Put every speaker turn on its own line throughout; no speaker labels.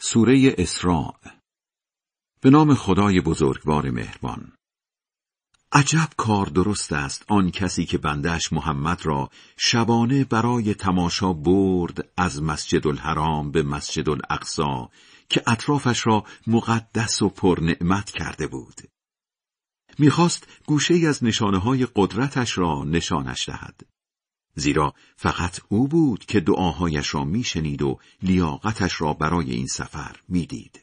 سوره اسراء. به نام خدای بزرگوار مهربان. عجب کار درست است آن کسی که بندش محمد را شبانه برای تماشا برد از مسجد الحرام به مسجد الاقصا که اطرافش را مقدس و پرنعمت کرده بود. می‌خواست گوشه از نشانه های قدرتش را نشانش دهد. زیرا فقط او بود که دعاهایش را میشنید و لیاقتش را برای این سفر می‌دید.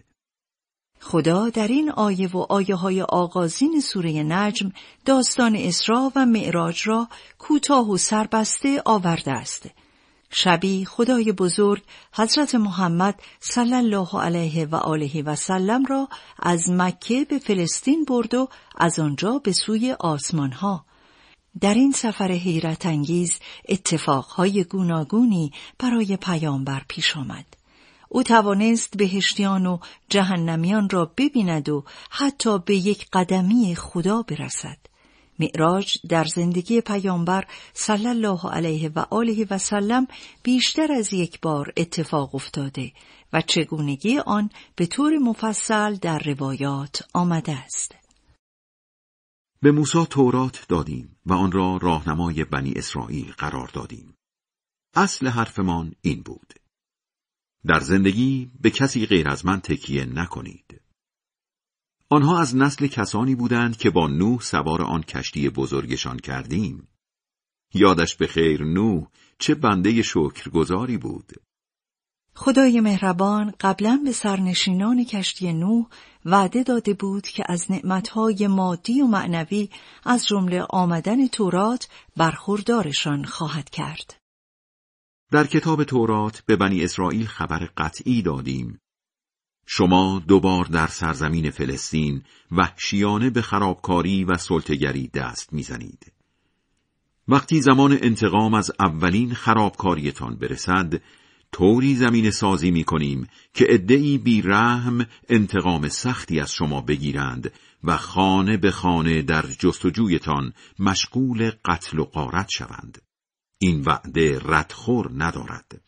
خدا در این آیه و آیه های آغازین سوره نجم داستان اسرا و معراج را کوتاه و سربسته آورده است. شبی خدای بزرگ حضرت محمد صلی الله علیه و آله و سلم را از مکه به فلسطین برد و از آنجا به سوی آسمان ها در این سفر حیرت انگیز اتفاقهای گوناگونی برای پیامبر پیش آمد. او توانست بهشتیان و جهنمیان را ببیند و حتی به یک قدمی خدا برسد. معراج در زندگی پیامبر صلی الله علیه و آله و سلم بیشتر از یک بار اتفاق افتاده و چگونگی آن به طور مفصل در روایات آمده است.
به موسی تورات دادیم و آن را راهنمای بنی اسرائیل قرار دادیم. اصل حرفمان این بود. در زندگی به کسی غیر از من تکیه نکنید. آنها از نسل کسانی بودند که با نوح سوار آن کشتی بزرگشان کردیم. یادش به خیر نوح چه بنده شکرگزاری بود.
خدای مهربان قبلا به سرنشینان کشتی نوح وعده داده بود که از نعمتهای مادی و معنوی از جمله آمدن تورات برخوردارشان خواهد کرد.
در کتاب تورات به بنی اسرائیل خبر قطعی دادیم. شما دوبار در سرزمین فلسطین وحشیانه به خرابکاری و سلطگری دست می‌زنید. وقتی زمان انتقام از اولین خرابکاریتان برسد، طوری زمین سازی می کنیم که ادعی بی رحم انتقام سختی از شما بگیرند و خانه به خانه در جستجویتان مشغول قتل و قارت شوند. این وعده ردخور ندارد.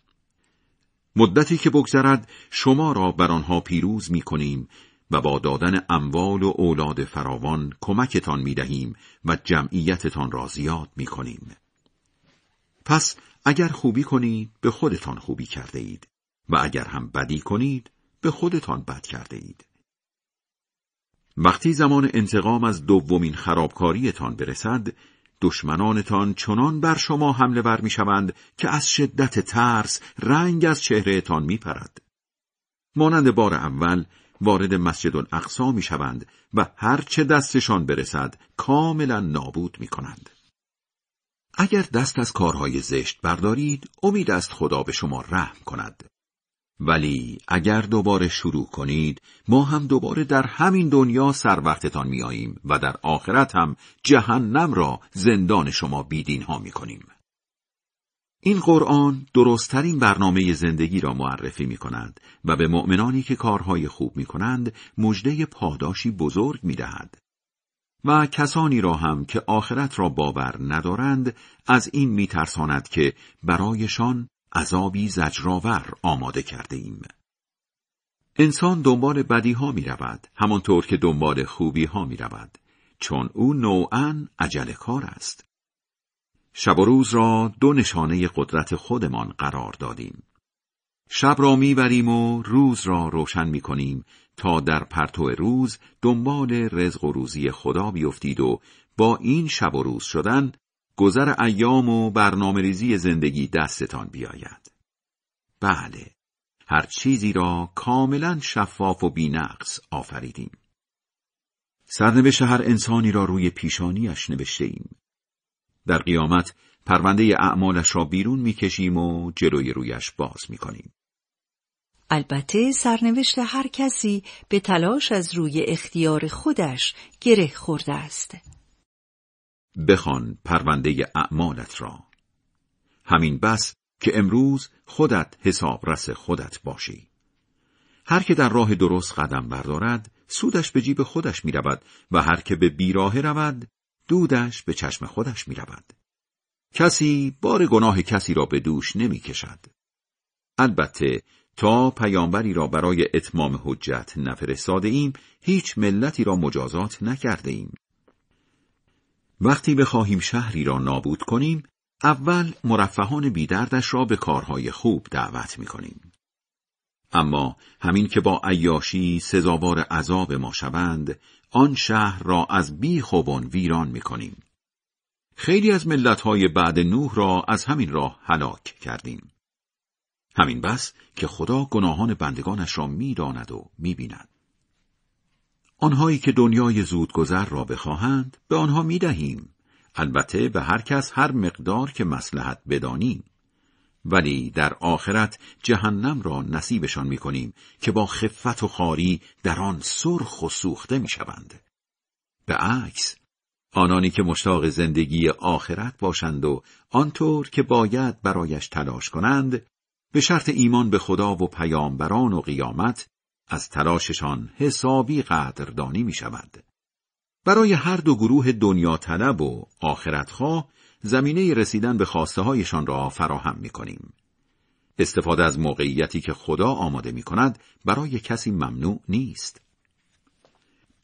مدتی که بگذرد شما را بر آنها پیروز می کنیم و با دادن اموال و اولاد فراوان کمکتان می دهیم و جمعیتتان را زیاد می کنیم. پس اگر خوبی کنید به خودتان خوبی کرده اید و اگر هم بدی کنید به خودتان بد کرده اید. وقتی زمان انتقام از دومین خرابکاریتان برسد، دشمنانتان چنان بر شما حمله ور می شوند که از شدت ترس رنگ از چهرهتان می پرد. مانند بار اول وارد مسجد الاقصا می شوند و هر چه دستشان برسد کاملا نابود می کنند. اگر دست از کارهای زشت بردارید امید است خدا به شما رحم کند ولی اگر دوباره شروع کنید ما هم دوباره در همین دنیا سر وقتتان میاییم و در آخرت هم جهنم را زندان شما بیدین ها می کنیم. این قرآن درستترین برنامه زندگی را معرفی می کند و به مؤمنانی که کارهای خوب می کنند مجده پاداشی بزرگ می دهد. و کسانی را هم که آخرت را باور ندارند از این میترساند که برایشان عذابی زجرآور آماده کرده ایم. انسان دنبال بدی ها می رود همانطور که دنبال خوبی ها می رود چون او نوعا عجل کار است. شب و روز را دو نشانه قدرت خودمان قرار دادیم. شب را می‌بریم و روز را روشن می کنیم تا در پرتو روز دنبال رزق و روزی خدا بیفتید و با این شب و روز شدن گذر ایام و برنامه ریزی زندگی دستتان بیاید. بله، هر چیزی را کاملا شفاف و بینقص آفریدیم. سرنوشت هر انسانی را روی پیشانیش نوشته ایم. در قیامت پرونده اعمالش را بیرون می‌کشیم و جلوی رویش باز می‌کنیم.
البته سرنوشت هر کسی به تلاش از روی اختیار خودش گره خورده است.
بخوان پرونده اعمالت را. همین بس که امروز خودت حساب رس خودت باشی. هر که در راه درست قدم بردارد، سودش به جیب خودش می رود و هر که به بیراه رود، دودش به چشم خودش می رود. کسی بار گناه کسی را به دوش نمی کشد. البته تا پیامبری را برای اتمام حجت نفرستاده ایم هیچ ملتی را مجازات نکرده ایم. وقتی بخواهیم شهری را نابود کنیم اول مرفهان بیدردش را به کارهای خوب دعوت می کنیم. اما همین که با عیاشی سزاوار عذاب ما شوند آن شهر را از بی خوبان ویران می کنیم. خیلی از ملتهای بعد نوح را از همین راه هلاک کردیم. همین بس که خدا گناهان بندگانش را می‌داند و می‌بیند. آنهایی که دنیای زودگذر را بخواهند به آنها می‌دهیم. البته به هر کس هر مقدار که مسلحت بدانیم. ولی در آخرت جهنم را نصیبشان می‌کنیم که با خفت و خاری در آن سرخ و سوخته می‌شوند. به عکس آنانی که مشتاق زندگی آخرت باشند و آنطور که باید برایش تلاش کنند به شرط ایمان به خدا و پیامبران و قیامت از تلاششان حسابی قدردانی می شود. برای هر دو گروه دنیا طلب و آخرتخواه زمینه رسیدن به خواسته هایشان را فراهم می کنیم. استفاده از موقعیتی که خدا آماده می کند برای کسی ممنوع نیست.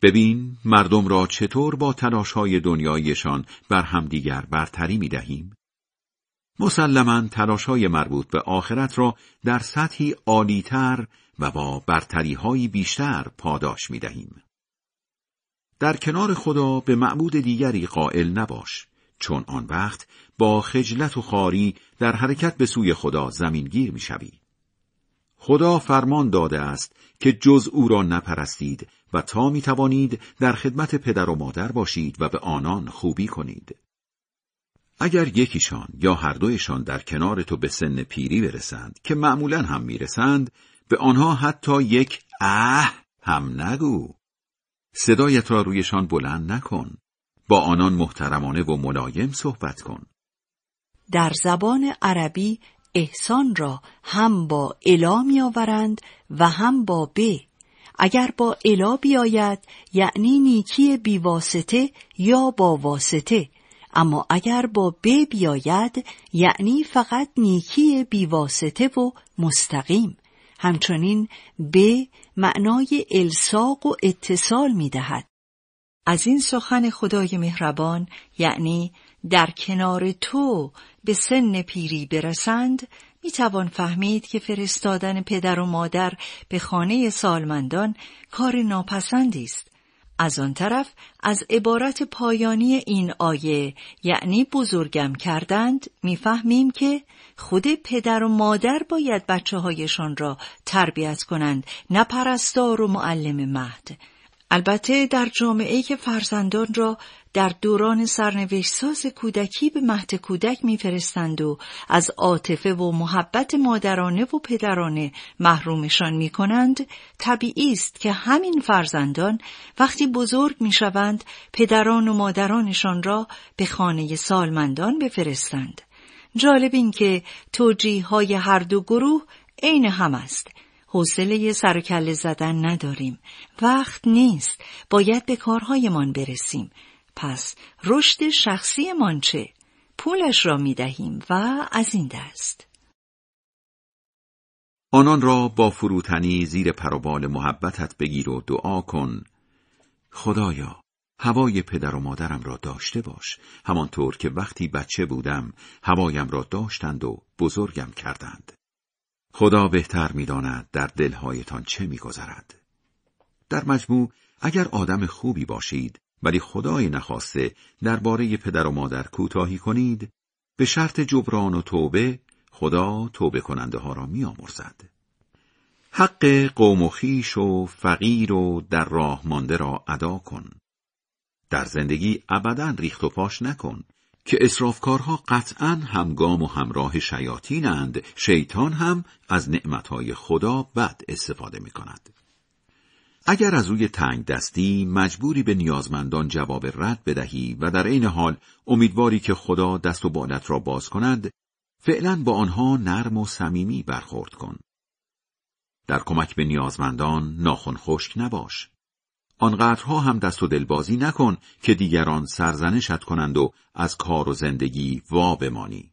ببین مردم را چطور با تلاش های دنیایشان بر همدیگر برتری می دهیم؟ مسلما تلاش های مربوط به آخرت را در سطحی عالیتر و با برتری بیشتر پاداش می دهیم. در کنار خدا به معبود دیگری قائل نباش چون آن وقت با خجلت و خاری در حرکت به سوی خدا زمینگیر می شوی. خدا فرمان داده است که جز او را نپرستید و تا می توانید در خدمت پدر و مادر باشید و به آنان خوبی کنید. اگر یکیشان یا هر دویشان در کنار تو به سن پیری برسند که معمولا هم می‌رسند به آنها حتی یک اه هم نگو. صدایت را رویشان بلند نکن. با آنان محترمانه و ملایم صحبت کن.
در زبان عربی احسان را هم با الا میآورند و هم با ب. اگر با الا بیاید یعنی نیکی بیواسطه یا با واسطه. اما اگر با ب بیاید یعنی فقط نیکی بیواسطه و مستقیم همچنین ب معنای الساق و اتصال می دهد. از این سخن خدای مهربان یعنی در کنار تو به سن پیری برسند می توان فهمید که فرستادن پدر و مادر به خانه سالمندان کار ناپسندی است از آن طرف از عبارت پایانی این آیه یعنی بزرگم کردند می‌فهمیم که خود پدر و مادر باید بچه هایشان را تربیت کنند نه پرستار و معلم مهد. البته در جامعه که فرزندان را در دوران سرنوشت کودکی به مهد کودک میفرستند و از عاطفه و محبت مادرانه و پدرانه محرومشان می کنند طبیعی است که همین فرزندان وقتی بزرگ می شوند پدران و مادرانشان را به خانه سالمندان بفرستند. جالب این که توجیه های هر دو گروه عین هم است. حوصله سر زدن نداریم. وقت نیست. باید به کارهایمان برسیم. پس رشد شخصیمان چه؟ پولش را می دهیم و از این دست.
آنان را با فروتنی زیر پروبال محبتت بگیر و دعا کن. خدایا هوای پدر و مادرم را داشته باش. همانطور که وقتی بچه بودم هوایم را داشتند و بزرگم کردند. خدا بهتر می‌داند در دلهایتان چه میگذرد در مجموع اگر آدم خوبی باشید ولی خدای نخواسته درباره پدر و مادر کوتاهی کنید به شرط جبران و توبه خدا توبه کننده ها را میآمرزد حق قوم و خیش و فقیر و در راه مانده را ادا کن در زندگی ابدا ریخت و پاش نکن که اسرافکارها قطعا همگام و همراه شیاطینند شیطان هم از نعمتهای خدا بد استفاده می کند. اگر از روی تنگ دستی مجبوری به نیازمندان جواب رد بدهی و در عین حال امیدواری که خدا دست و بالت را باز کند فعلا با آنها نرم و صمیمی برخورد کن. در کمک به نیازمندان ناخن خشک نباش. آنقدرها هم دست و دلبازی نکن که دیگران سرزنشت کنند و از کار و زندگی وا بمانی.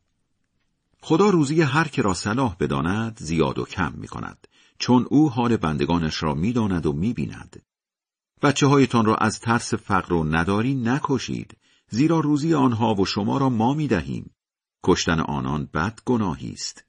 خدا روزی هر که را صلاح بداند زیاد و کم می کند چون او حال بندگانش را می‌داند و می‌بیند. بچه هایتان را از ترس فقر و نداری نکشید زیرا روزی آنها و شما را ما می دهیم. کشتن آنان بد گناهی است.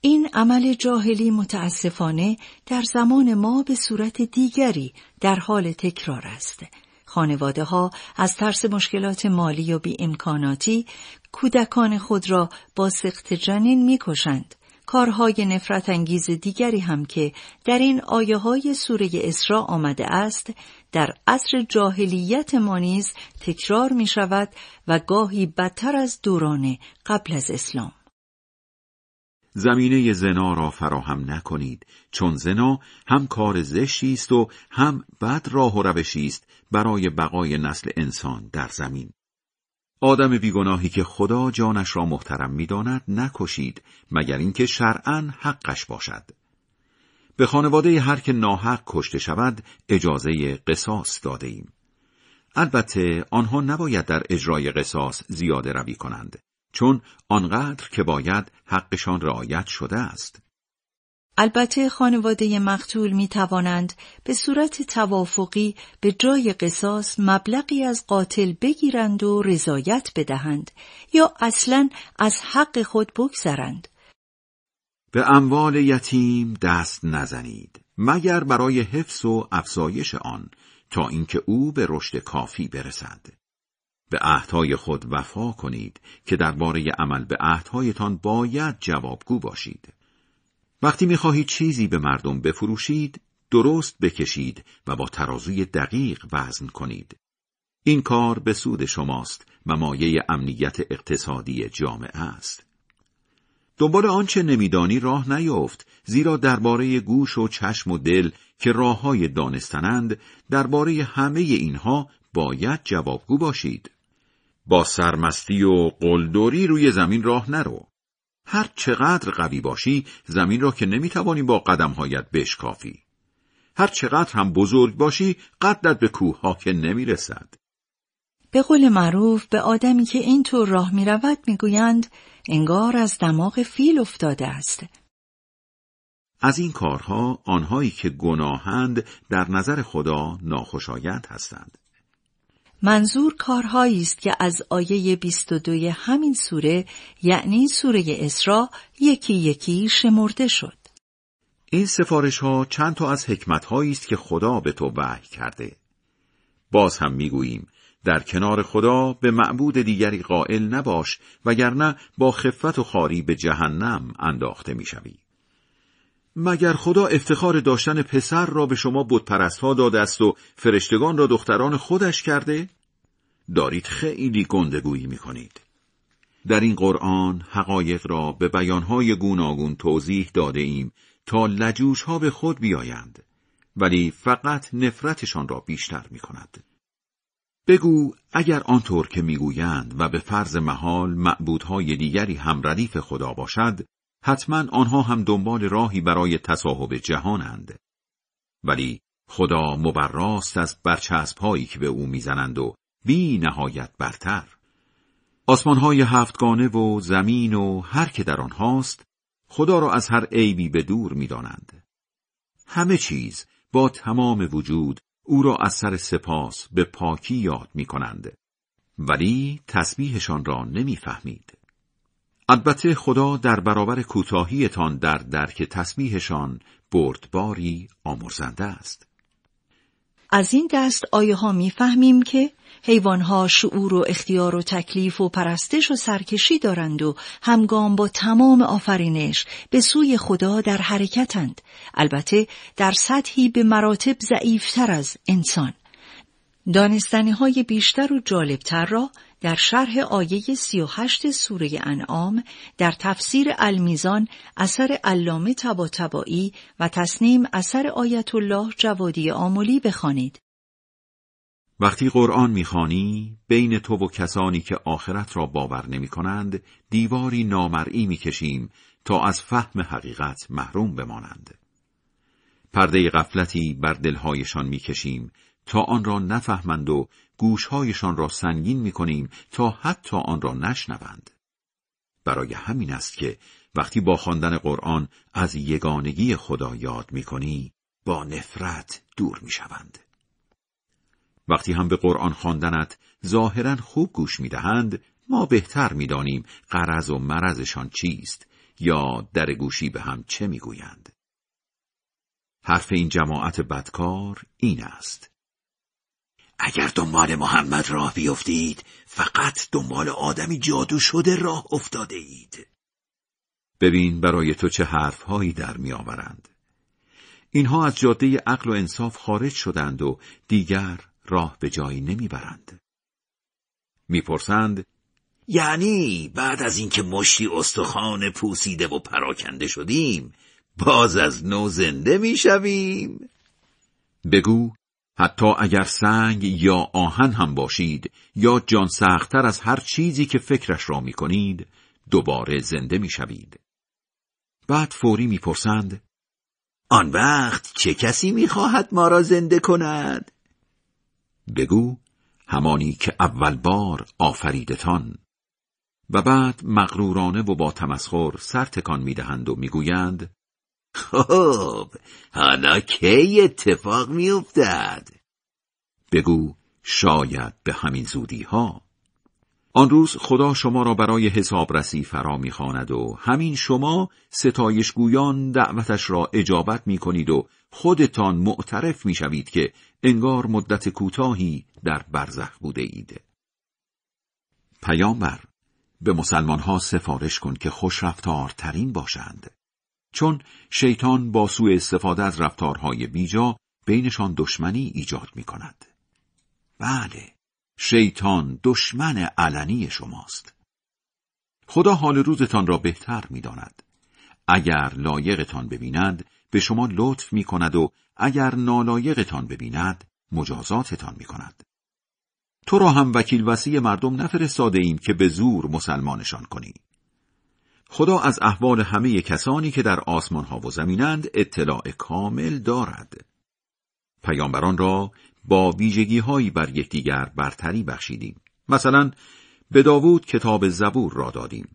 این عمل جاهلی متاسفانه در زمان ما به صورت دیگری در حال تکرار است. خانواده ها از ترس مشکلات مالی و بی امکاناتی کودکان خود را با سخت جنین می کشند. کارهای نفرت انگیز دیگری هم که در این آیه های سوره اسراء آمده است در عصر جاهلیت ما نیز تکرار می شود و گاهی بدتر از دوران قبل از اسلام.
زمینه زنا را فراهم نکنید چون زنا هم کار زشتی است و هم بد راه و روشی است برای بقای نسل انسان در زمین. آدم بیگناهی که خدا جانش را محترم می‌داند نکشید مگر اینکه شرعا حقش باشد به خانواده هر که ناحق کشته شود اجازه قصاص داده ایم. البته آنها نباید در اجرای قصاص زیاده روی کنند چون آنقدر که باید حقشان رعایت شده است.
البته خانواده مقتول می توانند به صورت توافقی به جای قصاص مبلغی از قاتل بگیرند و رضایت بدهند یا اصلا از حق خود بگذرند.
به اموال یتیم دست نزنید مگر برای حفظ و افزایش آن تا اینکه او به رشد کافی برسد. به عهدهای خود وفا کنید که درباره عمل به عهدهایتان باید جوابگو باشید. وقتی می‌خواهید چیزی به مردم بفروشید، درست بکشید و با ترازوی دقیق وزن کنید. این کار به سود شماست و مایه امنیت اقتصادی جامعه است. دنبال آنچه نمیدانی راه نیفت زیرا درباره گوش و چشم و دل که راه های دانستنند درباره همه اینها باید جوابگو باشید. با سرمستی و قلدری روی زمین راه نرو. هر چقدر قوی باشی زمین را که نمی‌توانی با قدمهایت بشکافی. هر چقدر هم بزرگ باشی قدت به کوه ها که نمی‌رسد.
به قول معروف به آدمی که اینطور راه می‌رود می‌گویند انگار از دماغ فیل افتاده است.
از این کارها آنهایی که گناهند در نظر خدا ناخوشایند هستند.
منظور کارهایی است که از آیه 22 همین سوره یعنی سوره اسراء یکی یکی شمرده شد.
این سفارش ها چند تا از حکمت است که خدا به تو وحی کرده. باز هم می‌گوییم در کنار خدا به معبود دیگری قائل نباش وگرنه با خفت و خاری به جهنم انداخته می‌شوی. مگر خدا افتخار داشتن پسر را به شما بتپرست ها داده است و فرشتگان را دختران خودش کرده؟ دارید خیلی گندگویی می کنید. در این قرآن حقایق را به بیانهای گوناگون توضیح داده ایم تا لجوش ها به خود بیایند ولی فقط نفرتشان را بیشتر می کند. بگو اگر آنطور که می‌گویند و به فرض محال معبودهای دیگری هم ردیف خدا باشد حتما آنها هم دنبال راهی برای تصاحب جهانند ولی خدا مبراست از برچسب هایی که به او می‌زنند و بی نهایت برتر آسمانهای هفتگانه و زمین و هر که در آنهاست خدا را از هر عیبی به دور می‌دانند همه چیز با تمام وجود او را از سر سپاس به پاکی یاد می کنند. ولی تسبیحشان را نمی‌فهمید. البته خدا در برابر کوتاهیتان در درک تسبیحشان بردباری آمرزنده است.
از این دست آیه ها می فهمیم که حیوانها شعور و اختیار و تکلیف و پرستش و سرکشی دارند و همگام با تمام آفرینش به سوی خدا در حرکتند البته در سطحی به مراتب ضعیفتر از انسان دانستنی های بیشتر و جالبتر را در شرح آیه 38 سوره انعام در تفسیر المیزان اثر علامه تباتبایی و تصنیم اثر آیت الله جوادی آمولی بخوانید.
وقتی قرآن می‌خوانی بین تو و کسانی که آخرت را باور نمی کنند دیواری نامرئی می‌کشیم تا از فهم حقیقت محروم بمانند. پرده غفلتی بر دلهایشان می‌کشیم تا آن را نفهمند و گوشهایشان را سنگین می‌کنیم تا حتی آن را نشنوند. برای همین است که وقتی با خواندن قرآن از یگانگی خدا یاد می‌کنی با نفرت دور می‌شوند. وقتی هم به قرآن خواندنت ظاهرا خوب گوش می‌دهند ما بهتر می‌دانیم قرض و مرضشان چیست یا در گوشی به هم چه می‌گویند حرف این جماعت بدکار این است اگر دنبال محمد راه بیفتید فقط دنبال آدمی جادو شده راه افتاده اید. ببین برای تو چه حرفهایی در میآورند اینها از جاده عقل و انصاف خارج شدند و دیگر راه به جایی نمی‌برند می‌پرسند یعنی بعد از اینکه مشتی استخوان پوسیده و پراکنده شدیم باز از نو زنده می‌شویم بگو حتی اگر سنگ یا آهن هم باشید یا جان سختتر از هر چیزی که فکرش را می‌کنید دوباره زنده می‌شوید. بعد فوری می‌پرسند آن وقت چه کسی می‌خواهد ما را زنده کند؟ بگو همانی که اول بار آفریدتان. و بعد مغرورانه و با تمسخر سر تکان می‌دهند و می‌گویند خب حالا کی اتفاق میافتد بگو شاید به همین زودی ها آن روز خدا شما را برای حسابرسی فرا می‌خواند و همین شما ستایشگویان دعوتش را اجابت می کنید و خودتان معترف می شوید که انگار مدت کوتاهی در برزخ بوده اید. پیامبر به مسلمان ها سفارش کن که خوش ترین باشند. چون شیطان با سوء استفاده از رفتارهای بیجا بینشان دشمنی ایجاد می کند. بله، شیطان دشمن علنی شماست. خدا حال روزتان را بهتر می داند. اگر لایقتان ببیند به شما لطف می کند و اگر نالایقتان ببیند مجازاتتان می کند. تو را هم وکیل وسی مردم نفرستاده ایم که به زور مسلمانشان کنی. خدا از احوال همه کسانی که در آسمان ها و زمینند اطلاع کامل دارد. پیامبران را با ویژگی هایی بر یکدیگر برتری بخشیدیم. مثلا به داوود کتاب زبور را دادیم.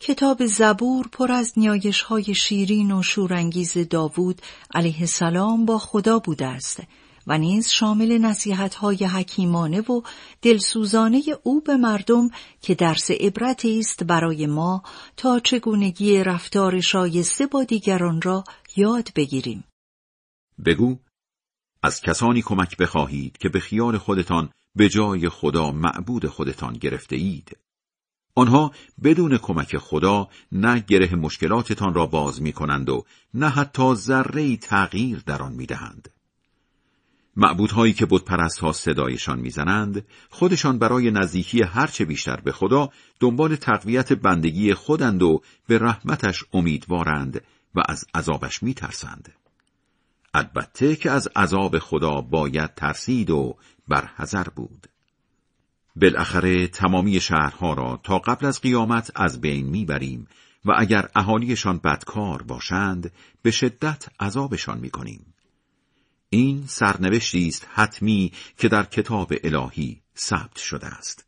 کتاب زبور پر از نیایش های شیرین و شورانگیز داوود علیه السلام با خدا بوده است و نیز شامل نصیحت های حکیمانه و دلسوزانه او به مردم که درس عبرتی است برای ما تا چگونگی رفتار شایسته با دیگران را یاد بگیریم.
بگو از کسانی کمک بخواهید که به خیال خودتان به جای خدا معبود خودتان گرفته اید. آنها بدون کمک خدا نه گره مشکلاتتان را باز می کنند و نه حتی ذره تغییر در آن می دهند. معبودهایی که بتپرست ها صدایشان می‌زنند خودشان برای نزدیکی هرچه بیشتر به خدا دنبال تقویت بندگی خودند و به رحمتش امیدوارند و از عذابش میترسند. البته که از عذاب خدا باید ترسید و برحذر بود. بالاخره تمامی شهرها را تا قبل از قیامت از بین می‌بریم و اگر اهالیشان بدکار باشند به شدت عذابشان می‌کنیم. این سرنوشتی است حتمی که در کتاب الهی ثبت شده است.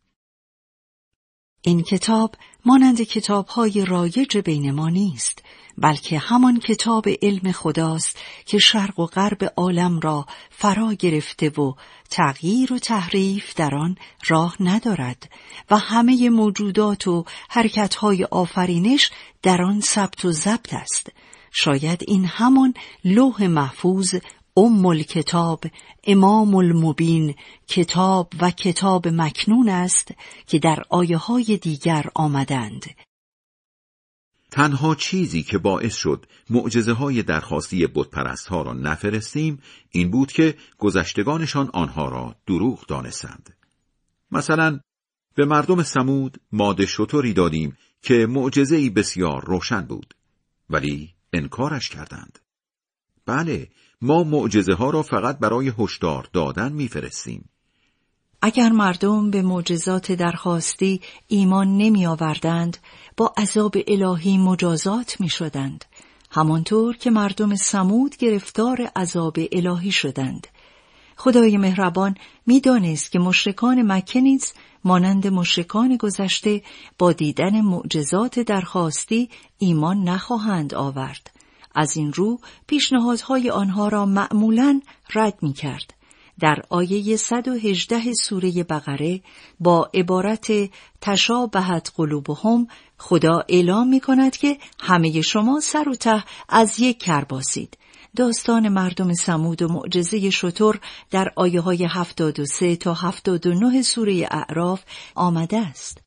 این کتاب مانند کتابهای رایج بین ما نیست بلکه همان کتاب علم خداست که شرق و غرب عالم را فرا گرفته و تغییر و تحریف در آن راه ندارد و همه موجودات و حرکتهای آفرینش در آن ثبت و ضبط است شاید این همان لوح محفوظ ام الکتاب امام المبین کتاب و کتاب مکنون است که در آیه های دیگر آمدند
تنها چیزی که باعث شد معجزه های درخواستی بتپرست ها را نفرستیم این بود که گذشتگانشان آنها را دروغ دانستند. مثلا به مردم سمود ماده شطوری دادیم که معجزه بسیار روشن بود ولی انکارش کردند. بله ما معجزه ها را فقط برای هشدار دادن میفرستیم.
اگر مردم به معجزات درخواستی ایمان نمی آوردند با عذاب الهی مجازات می شدند. همانطور که مردم سمود گرفتار عذاب الهی شدند. خدای مهربان می‌دانست که مشرکان مکه نیز مانند مشرکان گذشته با دیدن معجزات درخواستی ایمان نخواهند آورد. از این رو پیشنهادهای آنها را معمولا رد می کرد. در آیه 118 سوره بقره با عبارت تشابهت قلوبهم خدا اعلام می کند که همه شما سر و ته از یک کرباسید. داستان مردم سمود و معجزه شطور در آیه های 73 تا 79 سوره اعراف آمده است.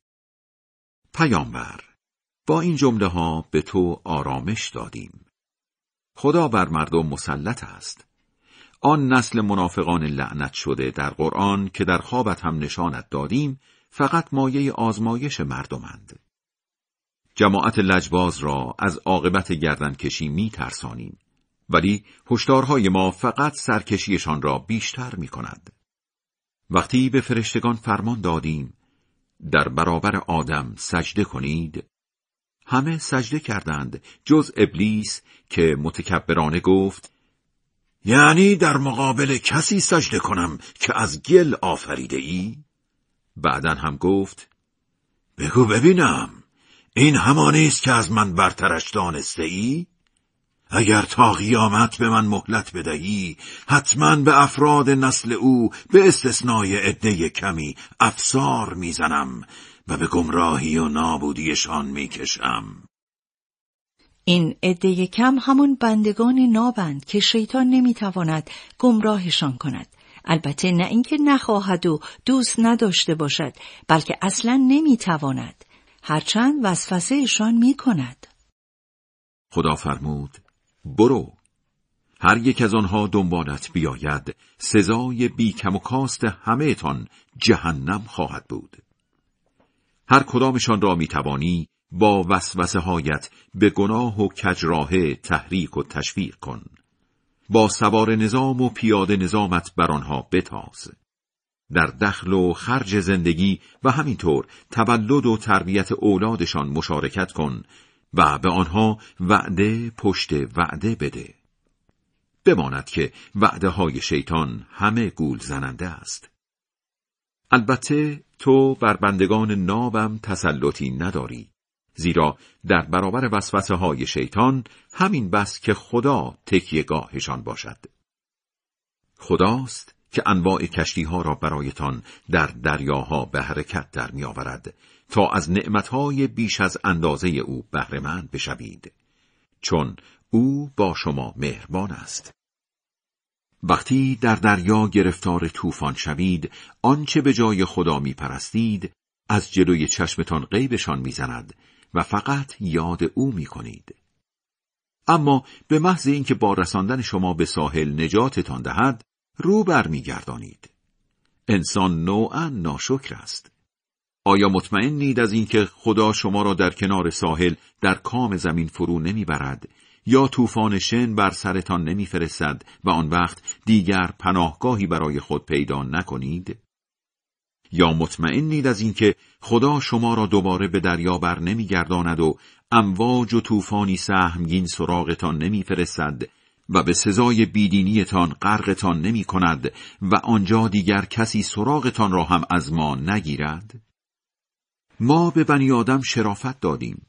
پیامبر با این جمله ها به تو آرامش دادیم. خدا بر مردم مسلط است. آن نسل منافقان لعنت شده در قرآن که در خوابت هم نشانت دادیم فقط مایه آزمایش مردمند. جماعت لجباز را از عاقبت گردنکشی می ترسانیم. ولی هشدارهای ما فقط سرکشیشان را بیشتر می کند. وقتی به فرشتگان فرمان دادیم در برابر آدم سجده کنید همه سجده کردند جز ابلیس که متکبرانه گفت یعنی در مقابل کسی سجده کنم که از گل آفریده ای؟ بعدا هم گفت بگو ببینم این همانی است که از من برترش دانسته ای؟ اگر تا قیامت به من مهلت بدهی حتما به افراد نسل او به استثنای عده کمی افسار می‌زنم و به گمراهی و نابودیشان می‌کشم.
این عده کم همون بندگان نابند که شیطان نمی‌تواند گمراهشان کند. البته نه اینکه نخواهد و دوست نداشته باشد بلکه اصلا نمی‌تواند. هرچند وسوسهشان می‌کند.
خدا فرمود برو. هر یک از آنها دنبالت بیاید. سزای بی کم و کاست همه تان جهنم خواهد بود. هر کدامشان را می‌توانی با وسوسه هایت به گناه و کجراه تحریک و تشویق کن با سوار نظام و پیاده نظامت بر آنها بتاز در دخل و خرج زندگی و همینطور تولد و تربیت اولادشان مشارکت کن و به آنها وعده پشت وعده بده. بماند که وعده های شیطان همه گول زننده است. البته تو بر بندگان نابم تسلطی نداری. زیرا در برابر وسوسه های شیطان همین بس که خدا تکیهگاهشان باشد. خداست که انواع کشتی ها را برایتان در دریاها به حرکت در می آورد تا از نعمتهای بیش از اندازه او بهرهمند بشوید چون او با شما مهربان است وقتی در دریا گرفتار طوفان شوید آنچه به جای خدا می پرستید از جلوی چشمتان غیبشان می‌زند و فقط یاد او می کنید. اما به محض اینکه با رساندن شما به ساحل نجاتتان دهد رو برمیگردانید. انسان نوعا ناشکر است. آیا مطمئنید از اینکه خدا شما را در کنار ساحل در کام زمین فرو نمی‌برد یا طوفان شن بر سرتان نمیفرستد و آن وقت دیگر پناهگاهی برای خود پیدا نکنید؟ یا مطمئنید از اینکه خدا شما را دوباره به دریا بر نمیگرداند و امواج و طوفانی سهمگین سراغتان نمیفرستد و به سزای بیدینیتان غرقتان نمی کند و آنجا دیگر کسی سراغتان را هم از ما نگیرد؟ ما به بنی آدم شرافت دادیم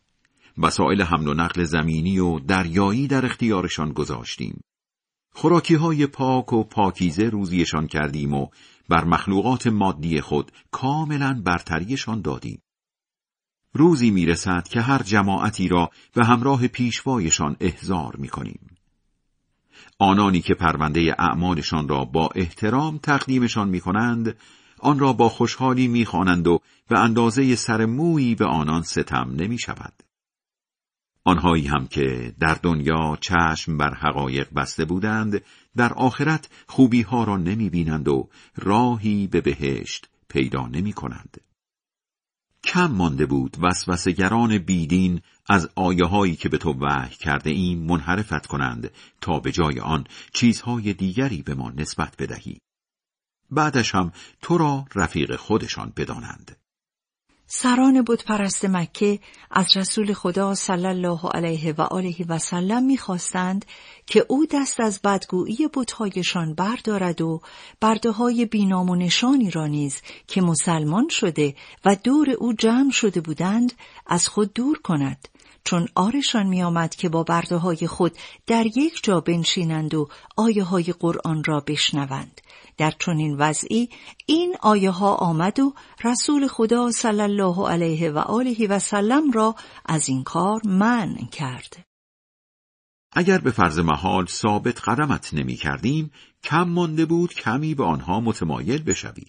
وسایل حمل و نقل زمینی و دریایی در اختیارشان گذاشتیم. خوراکی های پاک و پاکیزه روزیشان کردیم و بر مخلوقات مادی خود کاملا برتریشان دادیم. روزی می‌رسد که هر جماعتی را به همراه پیشوایشان احضار می‌کنیم. آنانی که پرونده اعمالشان را با احترام تقدیمشان می‌کنند آن را با خوشحالی می‌خوانند و به اندازه سر مویی به آنان ستم نمی شود. آنهایی هم که در دنیا چشم بر حقایق بسته بودند در آخرت خوبی ها را نمی بینند و راهی به بهشت پیدا نمی کنند. کم مانده بود وسوسگران بیدین از آیه هایی که به تو وحی کرده ایم منحرفت کنند تا به جای آن چیزهای دیگری به ما نسبت بدهی. بعدش هم تو را رفیق خودشان بدانند.
سران پرست مکه از رسول خدا صلی الله علیه و آله و سلم می‌خواستند که او دست از بدگویی بتهایشان بردارد و برده های بینام و نشانی را نیز که مسلمان شده و دور او جمع شده بودند از خود دور کند. چون آرشان میآمد که با برده های خود در یک جا بنشینند و آیه های قرآن را بشنوند در چنین وضعی این آیه ها آمد و رسول خدا صلی الله علیه و آله و سلم را از این کار منع کرد.
اگر به فرض محال ثابت قدمت نمی کردیم کم مانده بود کمی به آنها متمایل بشوی.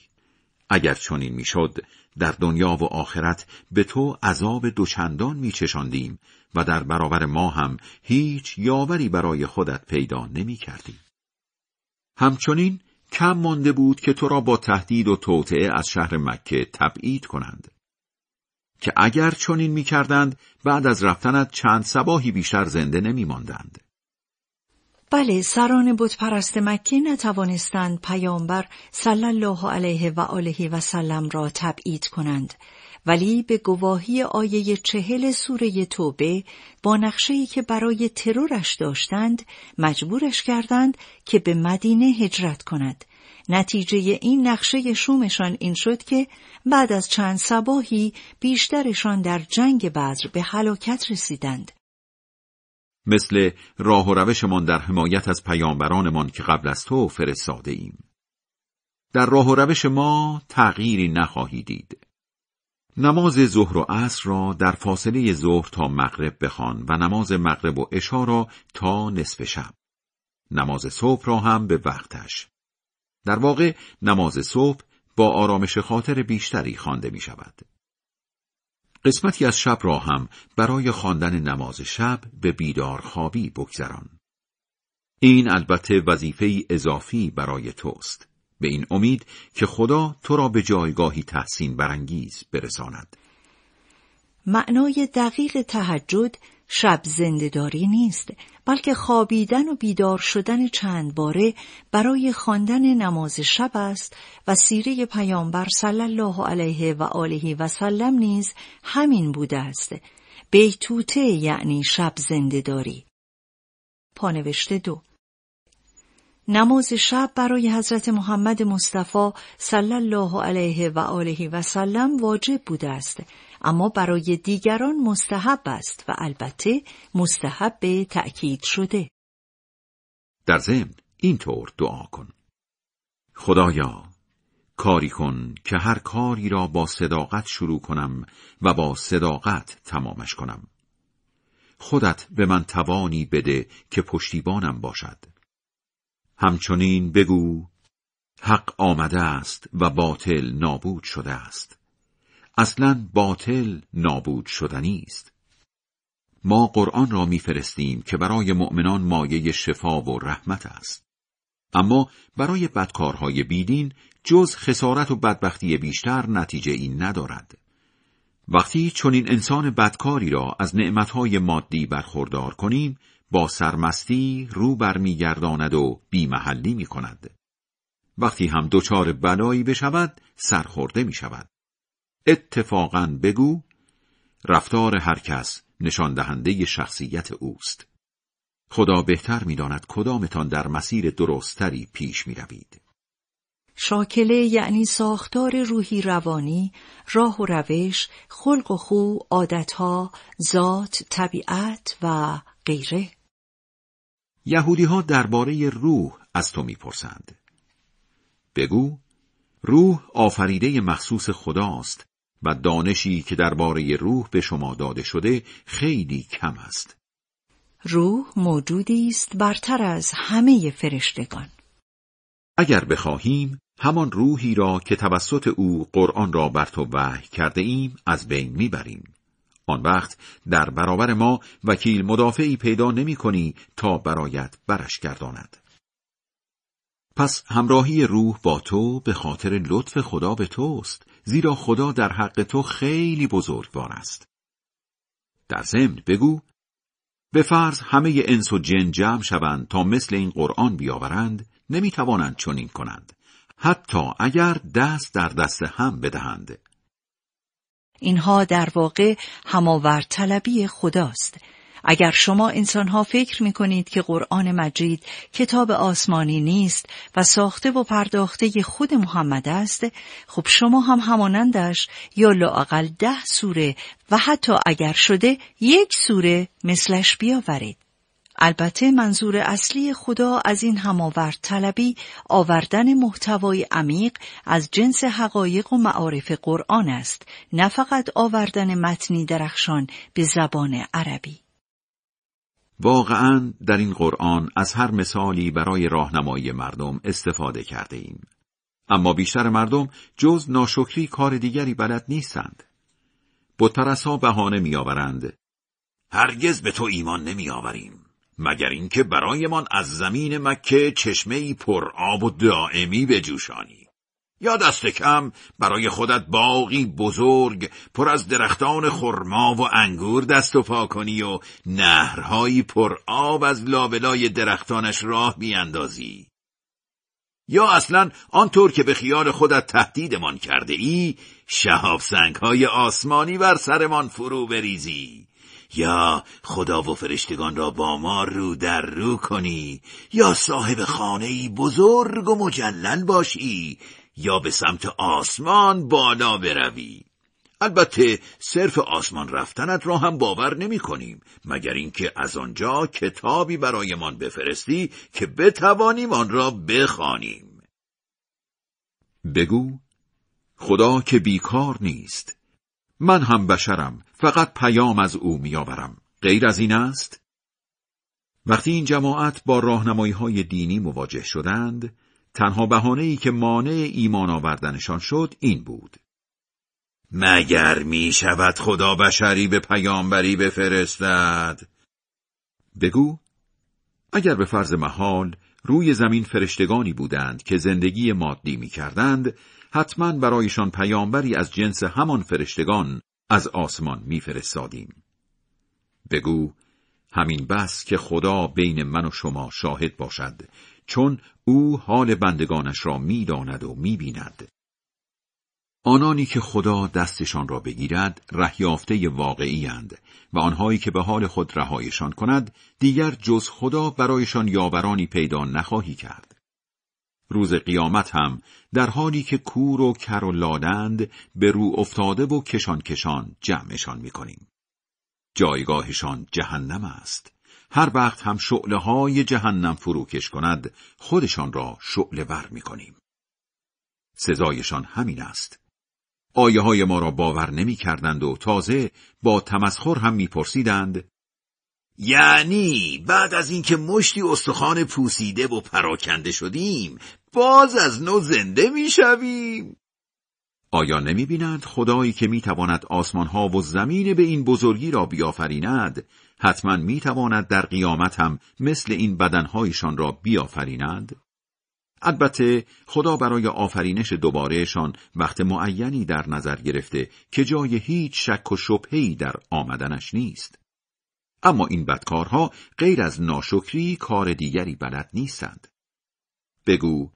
اگر چنین می‌شد در دنیا و آخرت به تو عذاب دوچندان میچشاندیم و در برابر ما هم هیچ یاوری برای خودت پیدا نمی کردیم. همچنین کم مانده بود که تو را با تهدید و توطعه از شهر مکه تبعید کنند که اگر چنین می‌کردند بعد از رفتنت چند سباهی بیشتر زنده نمی ماندند.
بله سران پرست مکه نتوانستند پیامبر صلی الله علیه و آله و سلم را تبعید کنند ولی به گواهی آیه چهل سوره توبه با نقشه‌ای که برای ترورش داشتند مجبورش کردند که به مدینه هجرت کند. نتیجه این نقشه شومشان این شد که بعد از چند سباهی بیشترشان در جنگ بدر به هلاکت رسیدند.
مثل راه و روشمان در حمایت از پیامبرانمان که قبل از تو فرستاده ایم. در راه و روش ما تغییری نخواهی دید. نماز ظهر و عصر را در فاصله ظهر تا مغرب بخوان و نماز مغرب و عشا را تا نصف شب. نماز صبح را هم به وقتش. در واقع نماز صبح با آرامش خاطر بیشتری خوانده می شود. قسمتی از شب را هم برای خواندن نماز شب به بیدار خوابی بگذران. این البته وظیفه اضافی برای توست. به این امید که خدا تو را به جایگاهی تحسین برانگیز برساند.
معنای دقیق تهجد شب زندهداری نیست بلکه خوابیدن و بیدار شدن چند باره برای خواندن نماز شب است و سیره پیامبر صلی الله علیه و آله و سلم نیز همین بوده است. بیتوته یعنی شب زندهداری. پانوشته دو. نماز شب برای حضرت محمد مصطفی صلی الله علیه و آله و سلم واجب بوده است. اما برای دیگران مستحب است و البته مستحب به تأکید شده.
در ضمن اینطور دعا کن. خدایا کاری کن که هر کاری را با صداقت شروع کنم و با صداقت تمامش کنم. خودت به من توانی بده که پشتیبانم باشد. همچنین بگو حق آمده است و باطل نابود شده است. اصلا باطل نابود شدنی است ما قرآن را میفرستیم که برای مؤمنان مایه شفا و رحمت است اما برای بدکارهای بیدین جز خسارت و بدبختی بیشتر نتیجه این ندارد وقتی چون این انسان بدکاری را از نعمتهای مادی برخوردار کنیم با سرمستی رو برمیگرداند و بیمحلی می کند. وقتی هم دچار بلایی بشود سرخورده می شود. اتفاقا بگو رفتار هر کس نشان دهنده شخصیت اوست. خدا بهتر می‌داند کدامتان در مسیر درستری پیش می روید.
شاکله یعنی ساختار روحی روانی، راه و روش، خلق و خو، عادتها، ذات، طبیعت و غیره.
یهودی ها درباره روح از تو می‌پرسند. بگو روح آفریده مخصوص خداست و دانشی که درباره روح به شما داده شده خیلی کم است.
روح موجودی است برتر از همه فرشتگان.
اگر بخواهیم همان روحی را که توسط او قرآن را بر تو وحی کرده ایم از بین می‌بریم. آن وقت در برابر ما وکیل مدافعی پیدا نمی کنی تا برایت برش گرداند. پس همراهی روح با تو به خاطر لطف خدا به توست زیرا خدا در حق تو خیلی بزرگوار است. در ضمن بگو به فرض همه انس و جن جمع شوند تا مثل این قرآن بیاورند نمی‌توانند چنین کنند. حتی اگر دست در دست هم بدهند.
اینها در واقع هماورد طلبی خداست. اگر شما انسانها فکر می کنید که قرآن مجید کتاب آسمانی نیست و ساخته و پرداخته خود محمد است خب شما هم همانندش یا لاقل ده سوره و حتی اگر شده یک سوره مثلش بیاورید. البته منظور اصلی خدا از این هماورد طلبی آوردن محتوای عمیق از جنس حقایق و معارف قرآن است نه فقط آوردن متنی درخشان به زبان عربی.
واقعا در این قرآن از هر مثالی برای راهنمایی مردم استفاده کرده ایم. اما بیشتر مردم جز ناشکری کار دیگری بلد نیستند. بتپرستها بهانه میآورند هرگز به تو ایمان نمیآوریم مگر اینکه برایمان از زمین مکه چشمه پر آب و دائمی بجوشانی یا دست کم برای خودت باقی بزرگ پر از درختان خرما و انگور دست و پا کنی و نهرهایی پر آب از لابلای درختانش راه بیاندازی. یا اصلا آنطور که به خیال خودت تهدیدمان کرده ای شهاب های آسمانی بر سرمان فرو بریزی. یا خدا و فرشتگان را با ما رو در رو کنی. یا صاحب خانه بزرگ و مجلل باشی. یا به سمت آسمان بالا بروی. البته صرف آسمان رفتنت را هم باور نمی کنیم مگر اینکه از آنجا کتابی برایمان بفرستی که بتوانیم آن را بخوانیم. بگو خدا که بیکار نیست. من هم بشرم فقط پیام از او میآورم. غیر از این است؟ وقتی این جماعت با راهنمایی های دینی مواجه شدند تنها بهانه ای که مانع ایمان آوردنشان شد این بود مگر می شود خدا بشری به پیامبری بفرستد بگو اگر به فرض محال روی زمین فرشتگانی بودند که زندگی مادی می کردند حتما برایشان پیامبری از جنس همان فرشتگان از آسمان میفرستادیم. بگو همین بس که خدا بین من و شما شاهد باشد چون او حال بندگانش را می‌داند و می‌بیند. آنانی که خدا دستشان را بگیرد رهیافته واقعی اند و آنهایی که به حال خود رهایشان کند دیگر جز خدا برایشان یاورانی پیدا نخواهی کرد. روز قیامت هم در حالی که کور و کر و لادند به رو افتاده و کشان کشان جمعشان می‌کنیم. جایگاهشان جهنم است. هر وقت هم شعله های جهنم فروکش کند خودشان را شعله ور می کنیم. سزایشان همین است. آیه های ما را باور نمی کردند و تازه با تمسخر هم میپرسیدند یعنی بعد از اینکه مشتی استخوان پوسیده و پراکنده شدیم باز از نو زنده می‌شویم آیا نمی بینند خدایی که می‌تواند آسمانها و زمین به این بزرگی را بیافریند حتما می‌تواند در قیامت هم مثل این بدنهایشان را بیافریند؟ البته خدا برای آفرینش دوبارهشان وقت معینی در نظر گرفته که جای هیچ شک و شبهی در آمدنش نیست. اما این بدکارها غیر از ناشکری کار دیگری بلد نیستند. بگو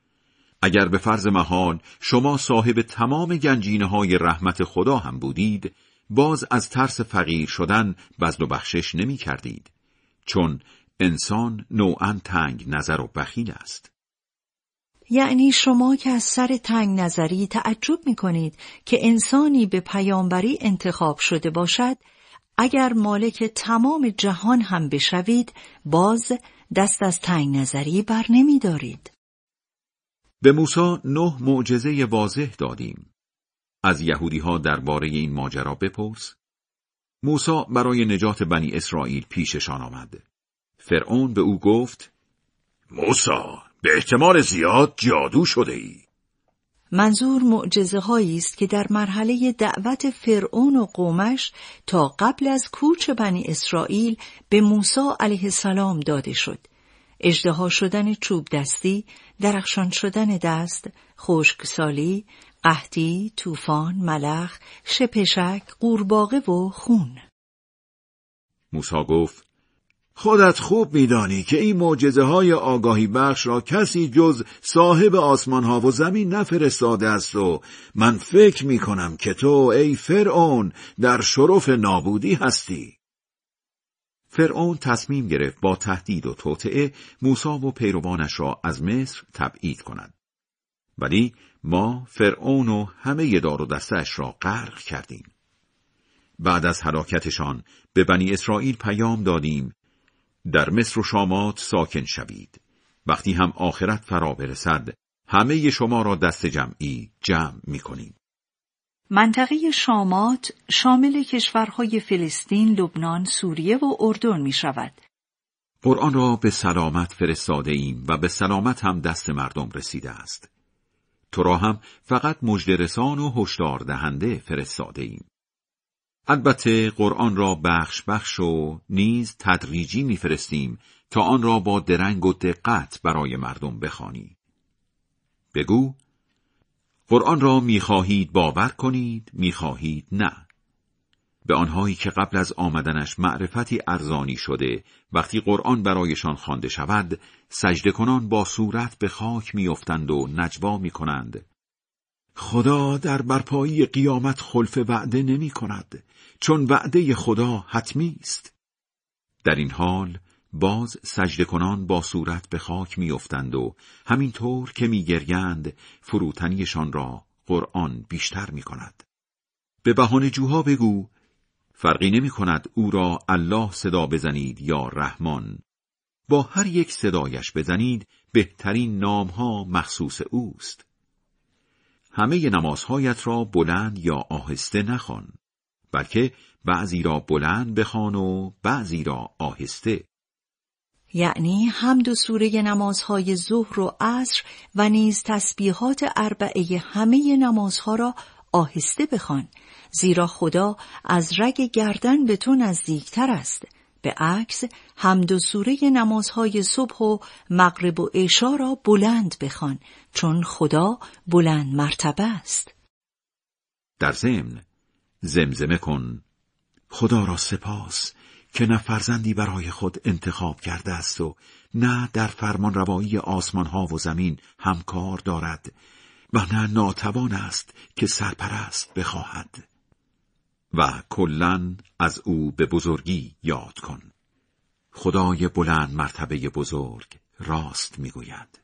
اگر به فرض محال شما صاحب تمام گنجینه های رحمت خدا هم بودید باز از ترس فقیر شدن بزل و بخشش نمی کردید چون انسان نوعا تنگ نظر و بخیل است
یعنی شما که از سر تنگ نظری تعجب می کنید که انسانی به پیامبری انتخاب شده باشد اگر مالک تمام جهان هم بشوید باز دست از تنگ نظری بر نمی دارید.
به موسی نه معجزه واضح دادیم. از یهودی ها درباره این ماجرا بپرس. موسی برای نجات بنی اسرائیل پیششان آمد. فرعون به او گفت موسی به احتمال زیاد جادو شده ای.
منظور معجزه هایی است که در مرحله دعوت فرعون و قومش تا قبل از کوچ بنی اسرائیل به موسی علیه السلام داده شد. اجدها شدن چوب دستی، درخشان شدن دست، خشکسالی، قحطی، طوفان، ملخ، شپشک، قورباغه و خون.
موسی گفت: خودت خوب میدانی که این معجزه های آگاهی بخش را کسی جز صاحب آسمان ها و زمین نفرستاده است و من فکر می کنم که تو ای فرعون در شرف نابودی هستی. فرعون تصمیم گرفت با تهدید و توطعه موسا و پیروانش را از مصر تبعید کند. ولی ما فرعون و همه دار و دستش را غرق کردیم. بعد از حلاکتشان به بنی اسرائیل پیام دادیم در مصر و شامات ساکن شوید. وقتی هم آخرت فرا برسد همه شما را دست جمعی جمع می کنیم.
منطقه شامات شامل کشورهای فلسطین، لبنان، سوریه و اردن می شود.
قرآن را به سلامت فرستاده ایم و به سلامت هم دست مردم رسیده است. تو را هم فقط مجدرسان و هشدار دهنده فرستاده ایم. البته قرآن را بخش بخش و نیز تدریجی میفرستیم تا آن را با درنگ و دقت برای مردم بخوانی. بگو قرآن را می‌خواهید باور کنید می‌خواهید نه به آنهایی که قبل از آمدنش معرفتی ارزانی شده وقتی قرآن برایشان خوانده شود سجده کنان با صورت به خاک میافتند و نجوا می‌کنند خدا در برپایی قیامت خلف وعده نمی کند چون وعده خدا حتمی است در این حال باز سجده کنان با صورت به خاک میافتند و همینطور که میگریند فروتنیشان را قرآن بیشتر می کند. به بهانه جوها بگو فرقی نمی کند او را الله صدا بزنید یا رحمان. با هر یک صدایش بزنید بهترین نامها مخصوص اوست. همه نمازهایت را بلند یا آهسته نخوان بلکه بعضی را بلند بخوان و بعضی را آهسته.
یعنی حمد و سوره نمازهای ظهر و عصر و نیز تسبیحات اربعه همه نمازها را آهسته بخوان زیرا خدا از رگ گردن به تو نزدیکتر است. به عکس حمد و سوره نمازهای صبح و مغرب و عشا را بلند بخوان چون خدا بلند مرتبه است.
در ضمن زمزمه کن. خدا را سپاس که نه فرزندی برای خود انتخاب کرده است و نه در فرمان روایی آسمان ها و زمین همکار دارد. و نه ناتوان است که سرپرست بخواهد. و کلا از او به بزرگی یاد کن. خدای بلند مرتبه بزرگ راست می‌گوید.